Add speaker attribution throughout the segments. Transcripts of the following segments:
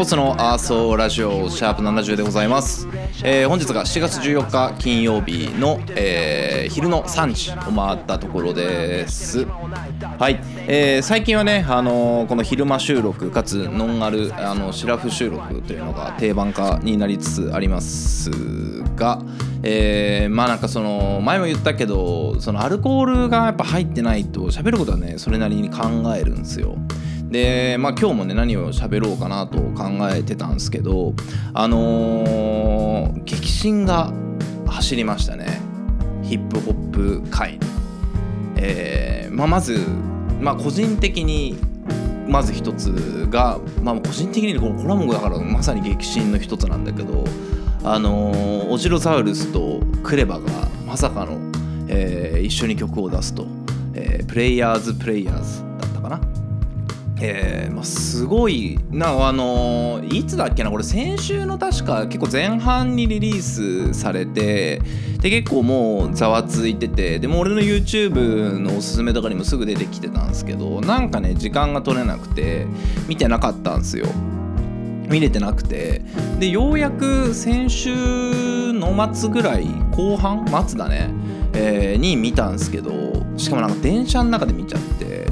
Speaker 1: ボス
Speaker 2: のアーソーラジオシャープ70でございます、えー本日が7月14日金曜日の、えー昼の3時を回ったところです。はい、えー最近はね、あのーこの昼間収録かつノンアルあのシラフ収録というのが定番化になりつつありますがえーまあなんかその前も言ったけどそのアルコールがやっぱ入ってないと喋ることはねそれなりに考えるんですよ。で、まあ、今日もね何を喋ろうかなと考えてたんですけどあのー激震が走りましたね。ヒップホップ界に、えーまあ、まず、まあ、個人的にまず一つが、まあ、個人的にこれこれはもうだからまさに激震の一つなんだけどあのーオジロザウルスとクレバがまさかの、えー一緒に曲を出すと、えープレイヤーズプレイヤーズえーまあ、すごい。なあのいつだっけなこれ先週の確か結構前半にリリースされてで結構もうざわついててでも俺の YouTube のおすすめとかにもすぐ出てきてたんですけどなんかね時間が取れなくて見てなかったんですよ。見れてなくて。でようやく先週の末ぐらい後半末だね、えーに見たんですけどしかもなんか電車の中で見ちゃって。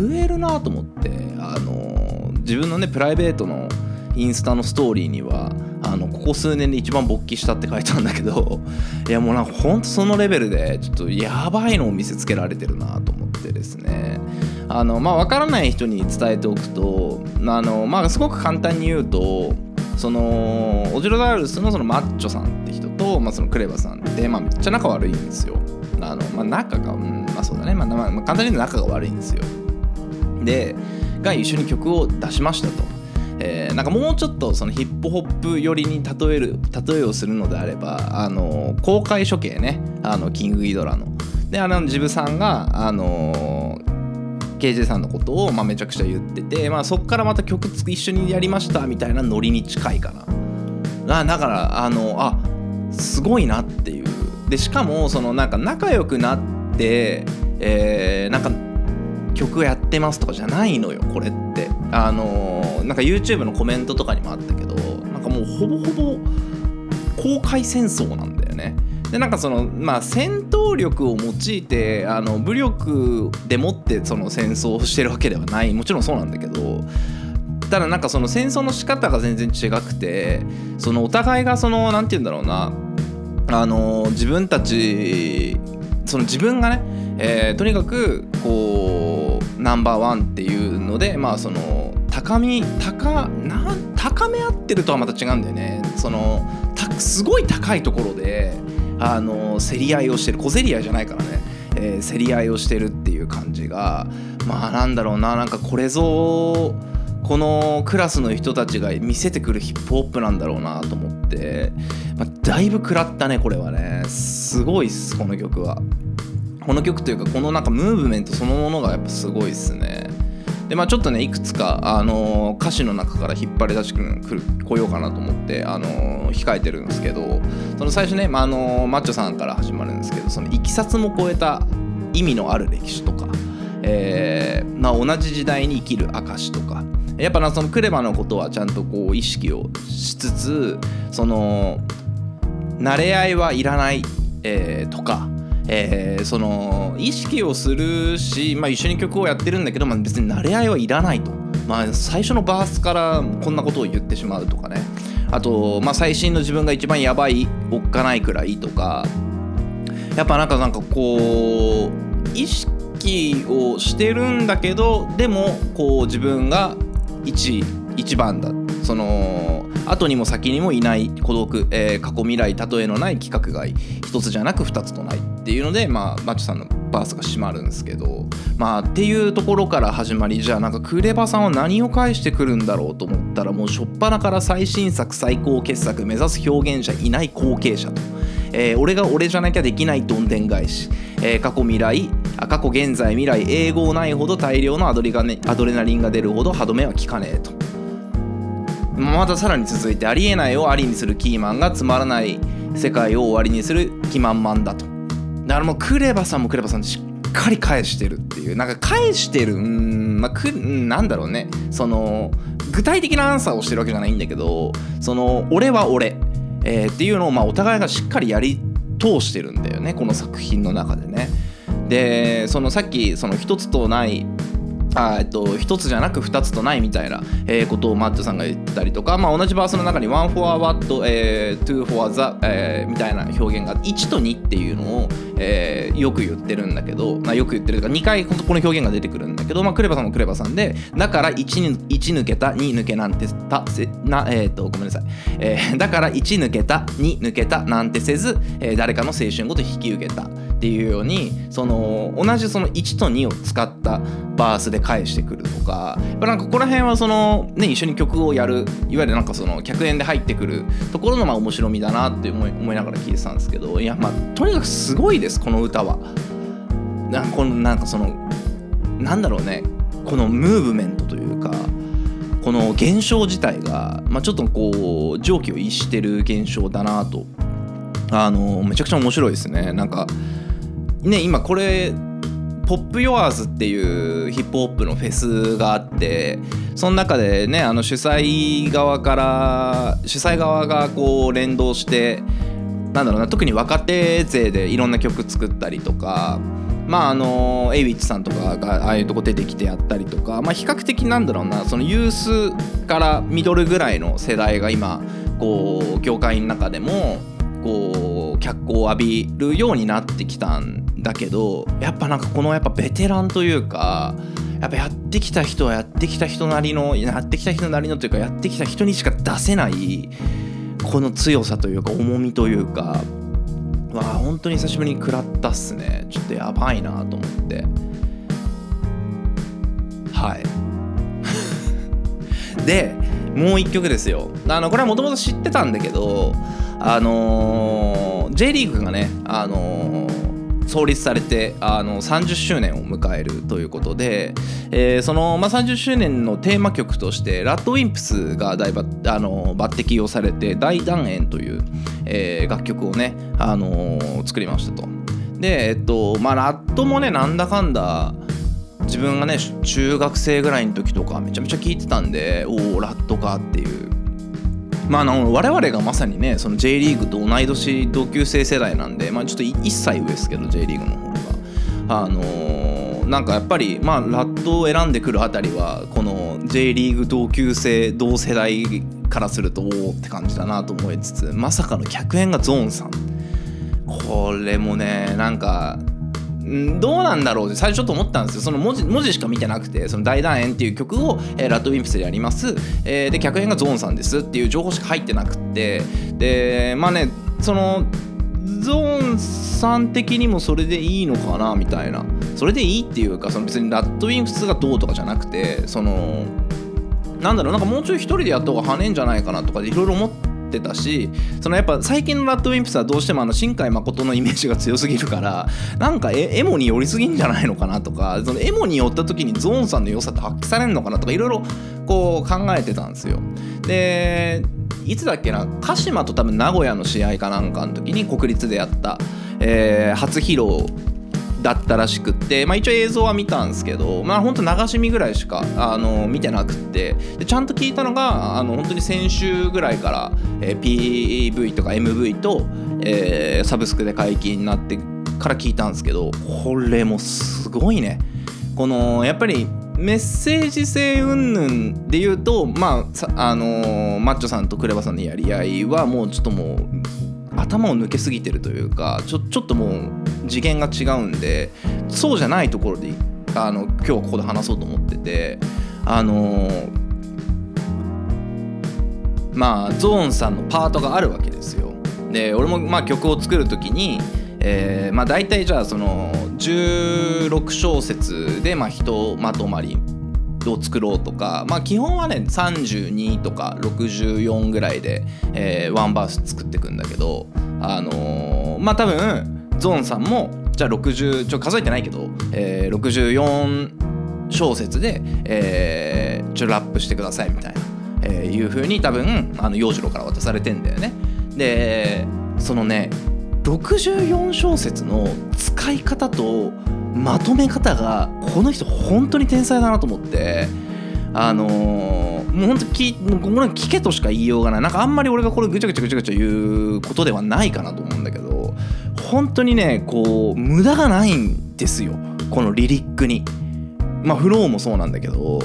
Speaker 2: 震えるなと思ってあの自分のねプライベートのインスタのストーリーにはあのここ数年で一番勃起したって書いたんだけどいやもうなんかほんとそのレベルでちょっとやばいのを見せつけられてるなと思ってですね。あのまあ分からない人に伝えておくとあのまあすごく簡単に言うとそのオジロザウルスのそのマッチョさんって人と、まあ、そのクレバさんって、まあ、めっちゃ仲悪いんですよ。あの、まあ、仲が、うん、まあそうだね、まあ、まあ簡単に言うと仲が悪いんですよ。でが一緒に曲を出しましたと。えーなんかもうちょっとそのヒップホップ寄りに例える例えをするのであればあの公開処刑ねあのキングギドラの。であのジブさんがあの KJ さんのことを、まあ、めちゃくちゃ言ってて、まあ、そこからまた曲つ一緒にやりましたみたいなノリに近いかな。あだからあのあすごいなっていう。でしかもそのなんか仲良くなって、えーなんか曲やってますとかじゃないのよこれって。あのーなんか YouTube のコメントとかにもあったけどなんかもうほぼほぼ公開戦争なんだよね。でなんかそのまあ戦闘力を用いてあの武力でもってその戦争をしてるわけではない。もちろんそうなんだけどただなんかその戦争の仕方が全然違くてそのお互いがそのなんて言うんだろうなあの自分たちその自分がね、えーとにかくこうナンバーワンっていうのでまあその高み高な高め合ってるとはまた違うんだよね。そのすごい高いところであの競り合いをしてる小競り合いじゃないからね、えー競り合いをしてるっていう感じがまあなんだろうななんかこれぞこのクラスの人たちが見せてくるヒップホップなんだろうなと思って、まあ、だいぶ食らったねこれはね。すごいっすこの曲は。この曲というかこのなんかムーブメントそのものがやっぱすごいっすね。でまあちょっとねいくつか、あの歌詞の中から引っ張り出してくるくる来ようかなと思って、あの控えてるんですけどその最初ね、まああのマッチョさんから始まるんですけどそのいきさつも超えた意味のある歴史とか、えーまあ、同じ時代に生きる証とかやっぱなそのクレバのことはちゃんとこう意識をしつつその慣れ合いはいらない、えーとか、えーその意識をするし、まあ、一緒に曲をやってるんだけど、まあ、別に慣れ合いはいらないと、まあ、最初のバースからこんなことを言ってしまうとかね。あと、まあ、最新の自分が一番やばいおっかないくらいとか。やっぱなんかなんかこう意識をしてるんだけどでもこう自分が一一番だってその後にも先にもいない孤独、えー過去未来例えのない規格外一つじゃなく二つとないっていうのでまあマッチさんのバースが閉まるんですけどまあっていうところから始まりじゃあなんかクレバさんは何を返してくるんだろうと思ったらもう初っ端から最新作最高傑作目指す表現者いない後継者と。えー俺が俺じゃなきゃできないどんでん返し、えー過去未来過去現在未来英語ないほど大量のアドリが、ね、アドレナリンが出るほど歯止めは効かねえと。またさらに続いてありえないをありにするキーマンがつまらない世界を終わりにするキマンマンだと。だからもうクレバさんもクレバさんでしっかり返してるっていう。なんか返してるうんまあくなんだろうね。その具体的なアンサーをしてるわけじゃないんだけどその俺は俺、えーっていうのをまあお互いがしっかりやり通してるんだよね。この作品の中でね。でそのさっきその一つとないあえっと、一つじゃなく2つとないみたいな、えーことをマッチョさんが言ったりとか、まあ、同じバースの中に1 for what、えー、2 for the、えーみたいな表現が1と2っていうのを、えーよく言ってるんだけど、まあ、よく言ってるとか2回この表現が出てくるんだけど、まあ、クレバさんもクレバさんでだから 1, 1抜けた2抜けなんてたせなえっ、とごめんなさい、えーだから1抜けた2抜けたなんてせず、えー誰かの青春ごと引き受けた。っていうようにその同じその1と2を使ったバースで返してくるとかやっぱなんかここら辺はそのね一緒に曲をやるいわゆるなんかその客演で入ってくるところのまあ面白みだなって思い思いながら聞いてたんですけどいやまあとにかくすごいですこの歌は。なこのなんかそのなんだろうね。このムーブメントというかこの現象自体が、まあ、ちょっとこう常軌を逸してる現象だなと。あのめちゃくちゃ面白いですね。なんかね今これポップ・ヨアーズっていうヒップホップのフェスがあってその中でねあの主催側から主催側がこう連動してなんだろうな特に若手勢でいろんな曲作ったりとかまああのエイウィッチさんとかがああいうとこ出てきてやったりとか、まあ、比較的なんだろうなそのユースからミドルぐらいの世代が今こう業界の中でもこう脚光を浴びるようになってきたんだけどやっぱなんかこのやっぱベテランというかやっぱやってきた人はやってきた人なりのやってきた人なりのというかやってきた人にしか出せないこの強さというか重みというかわあ本当に久しぶりに食らったっすね。ちょっとやばいなと思って。はい。でもう一曲ですよ。あのこれはもともと知ってたんだけどあのー J リーグがねあのー創立されてあの30周年を迎えるということで、えーその、まあ、30周年のテーマ曲としてラッドウィンプスが大抜あの抜擢をされて「大団円」という、えー楽曲をね、あのー作りましたと。でえっとまあラッドもねなんだかんだ自分がね中学生ぐらいの時とかめちゃめちゃ聞いてたんでおおラッドかっていうまあ、あの我々がまさにねその J リーグと同い年同級生世代なんで、まあ、ちょっと1歳上ですけど J リーグの方があのーなんかやっぱり、まあ、ラッドを選んでくるあたりはこの J リーグ同級生同世代からするとおおって感じだなと思いつつまさかの客演がゾーンさん。これもねなんかんどうなんだろうって最初ちょっと思ったんですよ。その文字文字しか見てなくて「その大団円」っていう曲を、えーラッドウィンプスでやります、えーで客演がゾーンさんですっていう情報しか入ってなくて。でまあねそのゾーンさん的にもそれでいいのかなみたいな。それでいいっていうかその別にラッドウィンプスがどうとかじゃなくてそのなんだろうなんかもうちょい一人でやった方が跳ねんじゃないかなとかでいろいろ思っててたしそのやっぱ最近のラッドウィンプスはどうしてもあの新海誠のイメージが強すぎるからなんかエエモに寄りすぎんじゃないのかなとかそのエモに寄った時にゾーンさんの良さって発揮されるのかなとかいろいろこう考えてたんですよ。でいつだっけな鹿島と多分名古屋の試合かなんかの時に国立でやった、えー初披露だったらしくって、まあ、一応映像は見たんですけどまあ本当流し見ぐらいしかあの見てなくって。でちゃんと聞いたのがあの本当に先週ぐらいから、えー PV とか MV と、えーサブスクで解禁になってから聞いたんですけどこれもすごいね。このやっぱりメッセージ性云々で言うとまああのーマッチョさんとクレバさんのやり合いはもうちょっともう頭を抜けすぎてるというかちょちょっともう次元が違うんでそうじゃないところであの今日ここで話そうと思っててあのまあゾーンさんのパートがあるわけですよ。で俺もまあ曲を作る時に、えーまあ、大体じゃあその16小節でまあひとまとまりを作ろうとか、まあ、基本はね32とか64ぐらいで、えーワンバース作っていくんだけどあのーまあ多分ゾーンさんもじゃあ60ちょ数えてないけど、えー64小節で、えーちょラップしてくださいみたいなえーいう風に多分あの洋次郎から渡されてんだよね。でそのね64小節の使い方とまとめ方がこの人本当に天才だなと思ってあのーもう本当きこれ聞けとしか言いようがない。なんかあんまり俺がこれぐちゃぐちゃぐちゃぐちゃ言うことではないかなと思うんだけど。本当にねこう無駄がないんですよ。このリリックに。まあフローもそうなんだけど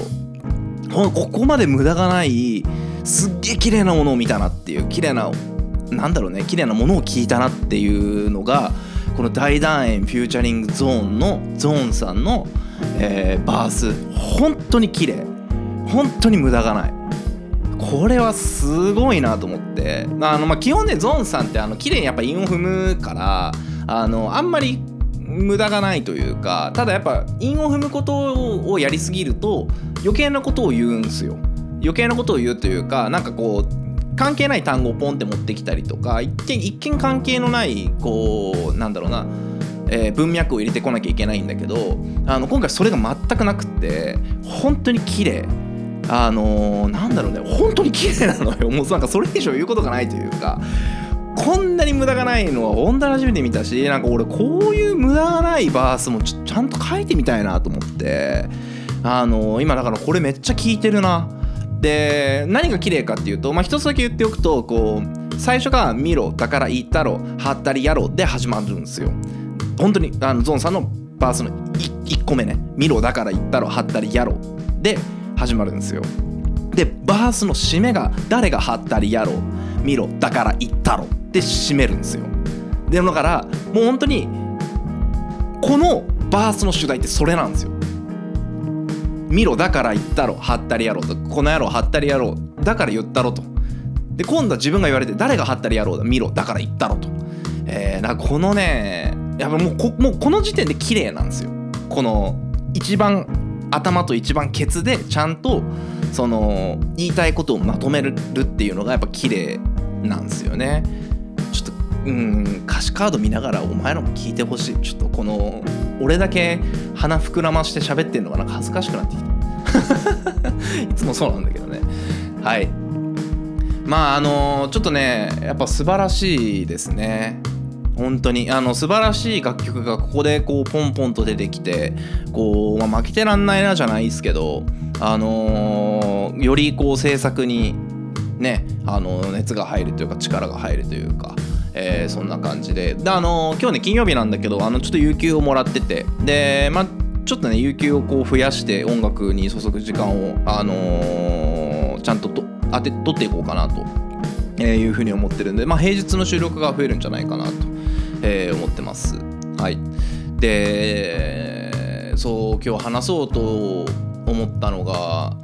Speaker 2: ここまで無駄がないすっげえ綺麗なものを見たなっていう綺麗ななんだろうね綺麗なものを聞いたなっていうのがこの大団円フューチャリングゾーンのゾーンさんの、えーバース。本当に綺麗。本当に無駄がない。これはすごいなと思って。あの、まあ、基本ねゾンさんってあの綺麗にやっぱ韻を踏むからあのあんまり無駄がないというかただやっぱ韻を踏むことをやりすぎると余計なことを言うんすよ。余計なことを言うというかなんかこう関係ない単語をポンって持ってきたりとか一見一見関係のないこうなんだろうな、えー文脈を入れてこなきゃいけないんだけどあの今回それが全くなくって本当に綺麗。あのーなんだろうね。本当に綺麗なのよ。もうなんかそれ以上言うことがないというか。こんなに無駄がないのは本当に初めて見たしなんか俺こういう無駄がないバースもちゃんと書いてみたいなと思って。あのー今だからこれめっちゃ聞いてるな。で何が綺麗かっていうとまあ一つだけ言っておくとこう最初が「見ろだから言ったろはったりやろ」で始まるんですよ。本当にあのゾンさんのバースの1個目ね「見ろだから言ったろはったりやろ」で始まるんですよ。でバースの締めが「誰がはったりやろう見ろだから言ったろ」で締めるんですよ。でだからもう本当にこのバースの主題ってそれなんですよ。見ろだから言ったろはったりやろうとこの野郎はったりやろうだから言ったろと。で今度は自分が言われて誰がはったりやろうだ見ろだから言ったろと。えー、だかこのねやっぱもうこもうこの時点で綺麗なんですよ。この一番頭と一番ケツでちゃんとその言いたいことをまとめるっていうのがやっぱ綺麗なんですよね。ちょっとうん歌詞カード見ながらお前らも聞いてほしい。ちょっとこの俺だけ鼻膨らまして喋ってんのがな。んか恥ずかしくなってきた。いつもそうなんだけどね。はい。まああのちょっとねやっぱ素晴らしいですね。本当に。あの素晴らしい楽曲がここでこうポンポンと出てきてこう、まあ、負けてらんないなじゃないですけどあのーよりこう制作にねあの熱が入るというか力が入るというか、えーそんな感じで。であのー今日ね金曜日なんだけどあのちょっと有給をもらっててでまあちょっとね有給をこう増やして音楽に注ぐ時間をあのーちゃんとと当て取っていこうかなとえーいうふうに思ってるんで、まあ、平日の収録が増えるんじゃないかなと、えー思ってます。はい、でそう今日話そうと思ったのが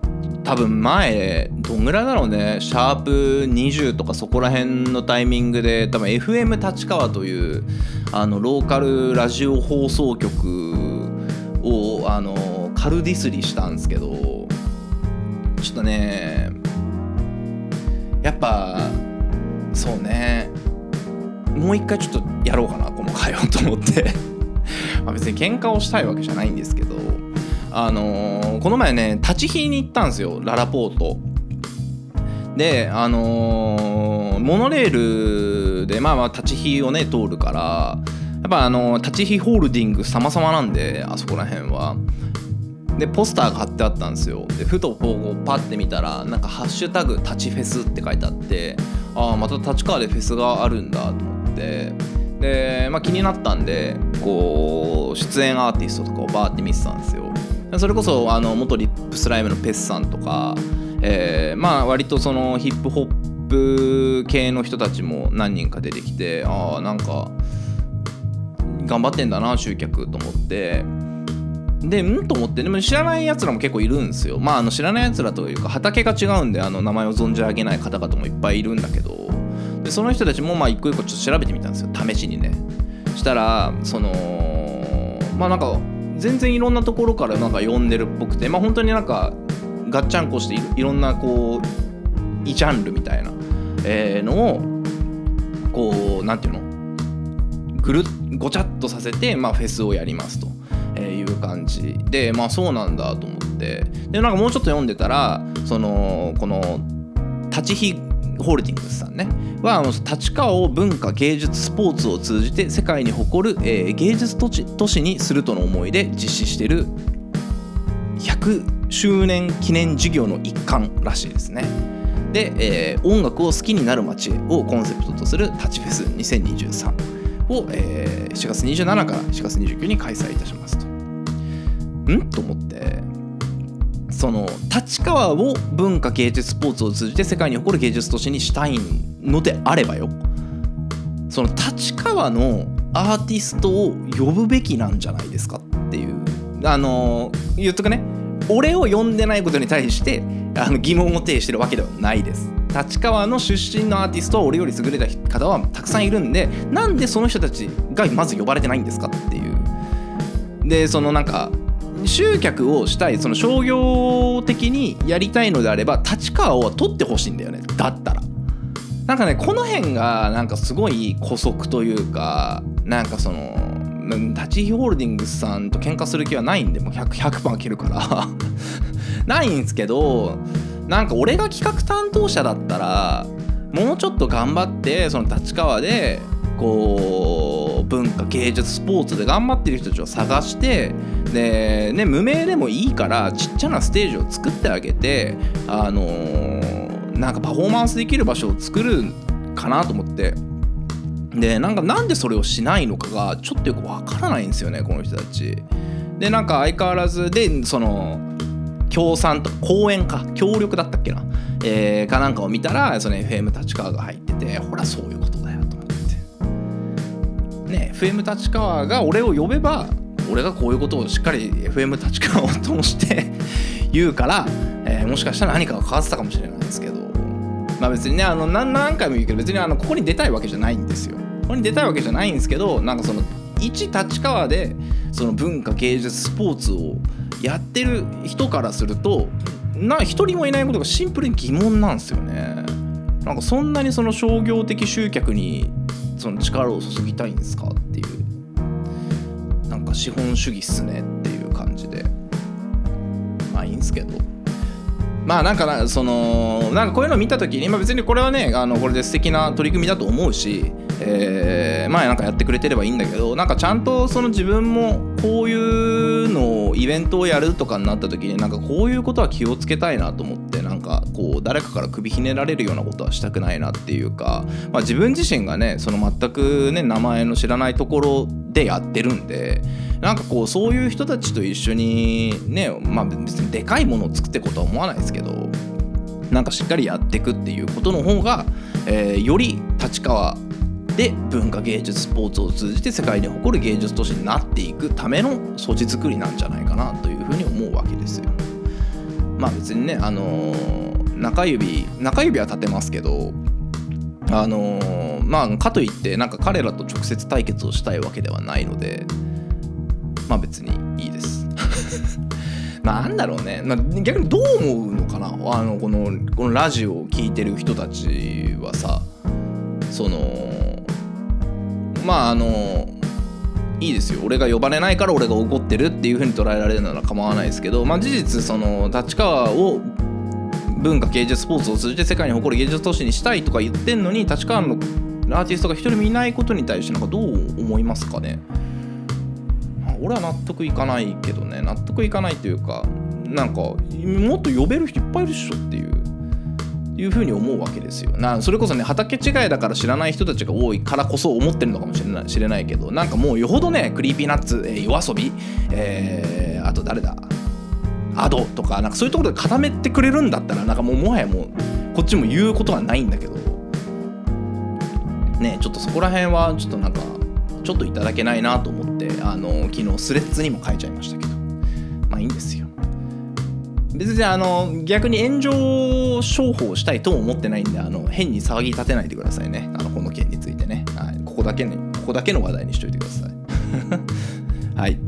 Speaker 2: 多分前どんぐらいだろうね。シャープ20とかそこら辺のタイミングで多分 FM 立川というあのローカルラジオ放送局をあのカルディスリしたんですけどちょっとねやっぱそうね。もう一回ちょっとやろうかなこの回をと思って。まあ別に喧嘩をしたいわけじゃないんですけどあのーこの前ね立ち火に行ったんですよララポート。であのーモノレールでまあまあ立ち火をね通るからやっぱあのー立ち火ホールディング様々なんであそこら辺は。でポスターが貼ってあったんですよ。でふとこうパッて見たらなんか「ハッシュタグ立ちフェス」って書いてあってああまた立川でフェスがあるんだと思って。で、まあ、気になったんでこう出演アーティストとかをバーって見てたんですよ。それこそあの元リップスライムのペスさんとか、えーまあ割とそのヒップホップ系の人たちも何人か出てきてああなんか頑張ってんだな集客と思って。でうんと思ってでも知らないやつらも結構いるんですよ。まああの知らないやつらというか畑が違うんであの名前を存じ上げない方々もいっぱいいるんだけど。でその人たちもまあ一個一個ちょっと調べてみたんですよ。試しにね。したらそのまあなんか全然いろんなところからなんか呼んでるっぽくてまあ本当になんかガッチャンコしていいろんなこう異ジャンルみたいな、えーのをこうなんていうの？ぐるっごちゃっとさせて、まあ、フェスをやりますと。えーいう感じ。でまあそうなんだと思って。でなんかもうちょっと読んでたらそのこの立ち日ホールディングスさんねはあの立川を文化芸術スポーツを通じて世界に誇る、えー芸術都市都市にするとの思いで実施してる100周年記念事業の一環らしいですね。で、えー音楽を好きになる街をコンセプトとするタチフェス2023を、えー4月27から4月29に開催いたしますと。ん？と思ってその立川を文化芸術スポーツを通じて世界に誇る芸術都市にしたいのであればよ。その立川のアーティストを呼ぶべきなんじゃないですかっていう。あの言っとくね。俺を呼んでないことに対してあの疑問を呈してるわけではないです。立川の出身のアーティストは俺より優れた方はたくさんいるんでなんでその人たちがまず呼ばれてないんですかっていう。でそのなんか集客をしたいその商業的にやりたいのであれば立川を取ってほしいんだよね。だったら。なんかねこの辺がなんかすごい姑息というかなんかその立ちホールディングスさんと喧嘩する気はないんでもう 100%, 100切るから。ないんですけどなんか俺が企画担当者だったらもうちょっと頑張ってその立川でこう文化芸術スポーツで頑張ってる人たちを探してで、ね、無名でもいいからちっちゃなステージを作ってあげてあのーなんかパフォーマンスできる場所を作るかなと思って。でなんかなんでそれをしないのかがちょっとよくわからないんですよねこの人たち。でなんか相変わらずでその協賛とか講演か協力だったっけな、えーかなんかを見たらその FM 立川が入っててほらそういうこと。ね FM 立川が俺を呼べば俺がこういうことをしっかり FM 立川を通して言うから、えーもしかしたら何かが変わってたかもしれないですけど。まあ別にねあの何何回も言うけど別にあのここに出たいわけじゃないんですよ。ここに出たいわけじゃないんですけどなんかその一立川でその文化芸術スポーツをやってる人からするとな一人もいないことがシンプルに疑問なんですよね。なんかそんなにその商業的集客にその力を注ぎたいんですかっていうなんか資本主義っすねっていう感じで。まあいいんですけど。まあなんかそのなんかこういうの見た時に、まあ、別にこれはねあのこれで素敵な取り組みだと思うし、えー、まあなんかやってくれてればいいんだけどなんかちゃんとその自分もこういうのをイベントをやるとかになった時になんかこういうことは気をつけたいなと思って。なんかこう誰かから首ひねられるようなことはしたくないなっていうか、まあ、自分自身がねその全くね名前の知らないところでやってるんでなんかこうそういう人たちと一緒にねまあ別にでかいものを作ってことは思わないですけどなんかしっかりやっていくっていうことの方が、えーより立川で文化芸術スポーツを通じて世界に誇る芸術都市になっていくための措置作りなんじゃないかなというふうに思うわけですよ。まあ別にねあのー中指中指は立てますけどあのーまあかといってなんか彼らと直接対決をしたいわけではないのでまあ別にいいです。まなんだろうね、まあ、逆にどう思うのかなあのこのこのラジオを聴いてる人たちはさそのまああのいいですよ。俺が呼ばれないから俺が怒ってるっていう風に捉えられるなら構わないですけど、まあ、事実その立川を文化芸術スポーツを通じて世界に誇る芸術都市にしたいとか言ってんのに立川のアーティストが一人もいないことに対してなんかどう思いますかね。俺は納得いかないけどね。納得いかないというかなんかもっと呼べる人いっぱいいるっしょっていう。いうふうに思うわけですよ。なそれこそね畑違いだから知らない人たちが多いからこそ思ってるのかもしれない知れないけどなんかもうよほどね Creepy Nuts、えー、 YOASOBI、えーあと誰だ？ Ado とかなんかそういうところで固めてくれるんだったらなんかもうもはやもうこっちも言うことはないんだけど。ねちょっとそこら辺はちょっとなんかちょっといただけないなと思ってあの昨日スレッズにも書いちゃいましたけど。まあいいんですよ。別にあの逆に炎上商法をしたいとも思ってないんであの変に騒ぎ立てないでくださいね。あのこの件についてね、はい、ここだけねここだけの話題にしといてください。はい。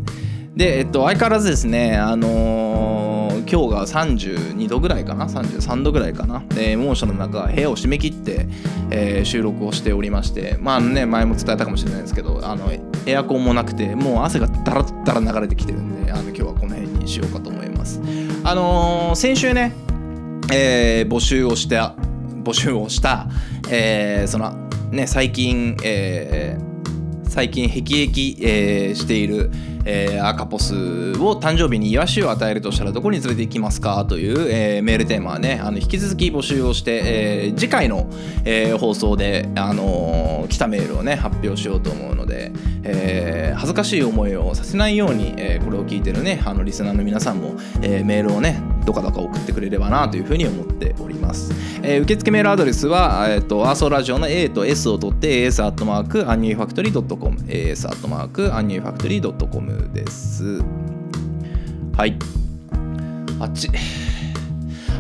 Speaker 2: でえっと相変わらずですねあのー今日が32度ぐらいかな？33度ぐらいかな？で猛暑の中部屋を閉め切って、えー収録をしておりましてまあね前も伝えたかもしれないですけどあのエアコンもなくてもう汗がダラッダラ流れてきてるんであの今日はこの辺にしようかと思います。あのー先週ね、えー募集をした募集をした、えーそのね最近、えー最近辟易、えーしている、えー赤ポスを誕生日に癒しを与えるとしたらどこに連れて行きますかという、えーメールテーマはねあの引き続き募集をして、えー次回の、えー放送で、あのー来たメールをね発表しようと思うので、えー恥ずかしい思いをさせないように、えーこれを聞いてるねあのリスナーの皆さんも、えーメールをねどかどか送ってくれればなというふうに思っております、えー受付メールアドレスは、えー、とアーソーラジオの A と S を取って AS アットマークアンニュイファクトリー .com AS アットマークアンニュイファクトリー .com です。はい。あっち。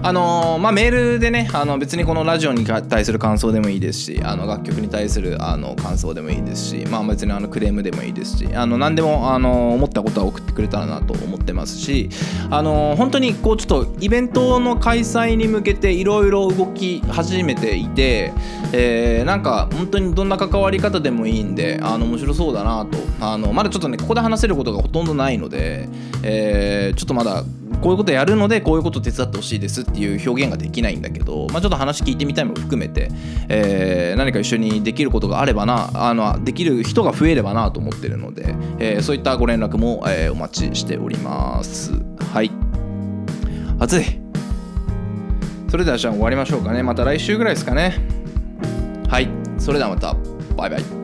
Speaker 2: あのーまあ、メールでねあの別にこのラジオに対する感想でもいいですしあの楽曲に対するあの感想でもいいですし、まあ、別にあのクレームでもいいですしあの何でもあの思ったことは送ってくれたらなと思ってますしあの本当にこうちょっとイベントの開催に向けていろいろ動き始めていて、えーなんか本当にどんな関わり方でもいいんであの面白そうだなと。あのまだちょっとねここで話せることがほとんどないので、えーちょっとまだこういうことやるのでこういうこと手伝ってほしいですっていう表現ができないんだけど、まあ、ちょっと話聞いてみたいも含めて、えー何か一緒にできることがあればなあのできる人が増えればなと思ってるので、えーそういったご連絡も、えーお待ちしております。はい。暑い。それではじゃあ終わりましょうかね。また来週ぐらいですかね。はい。それではまた。バイバイ。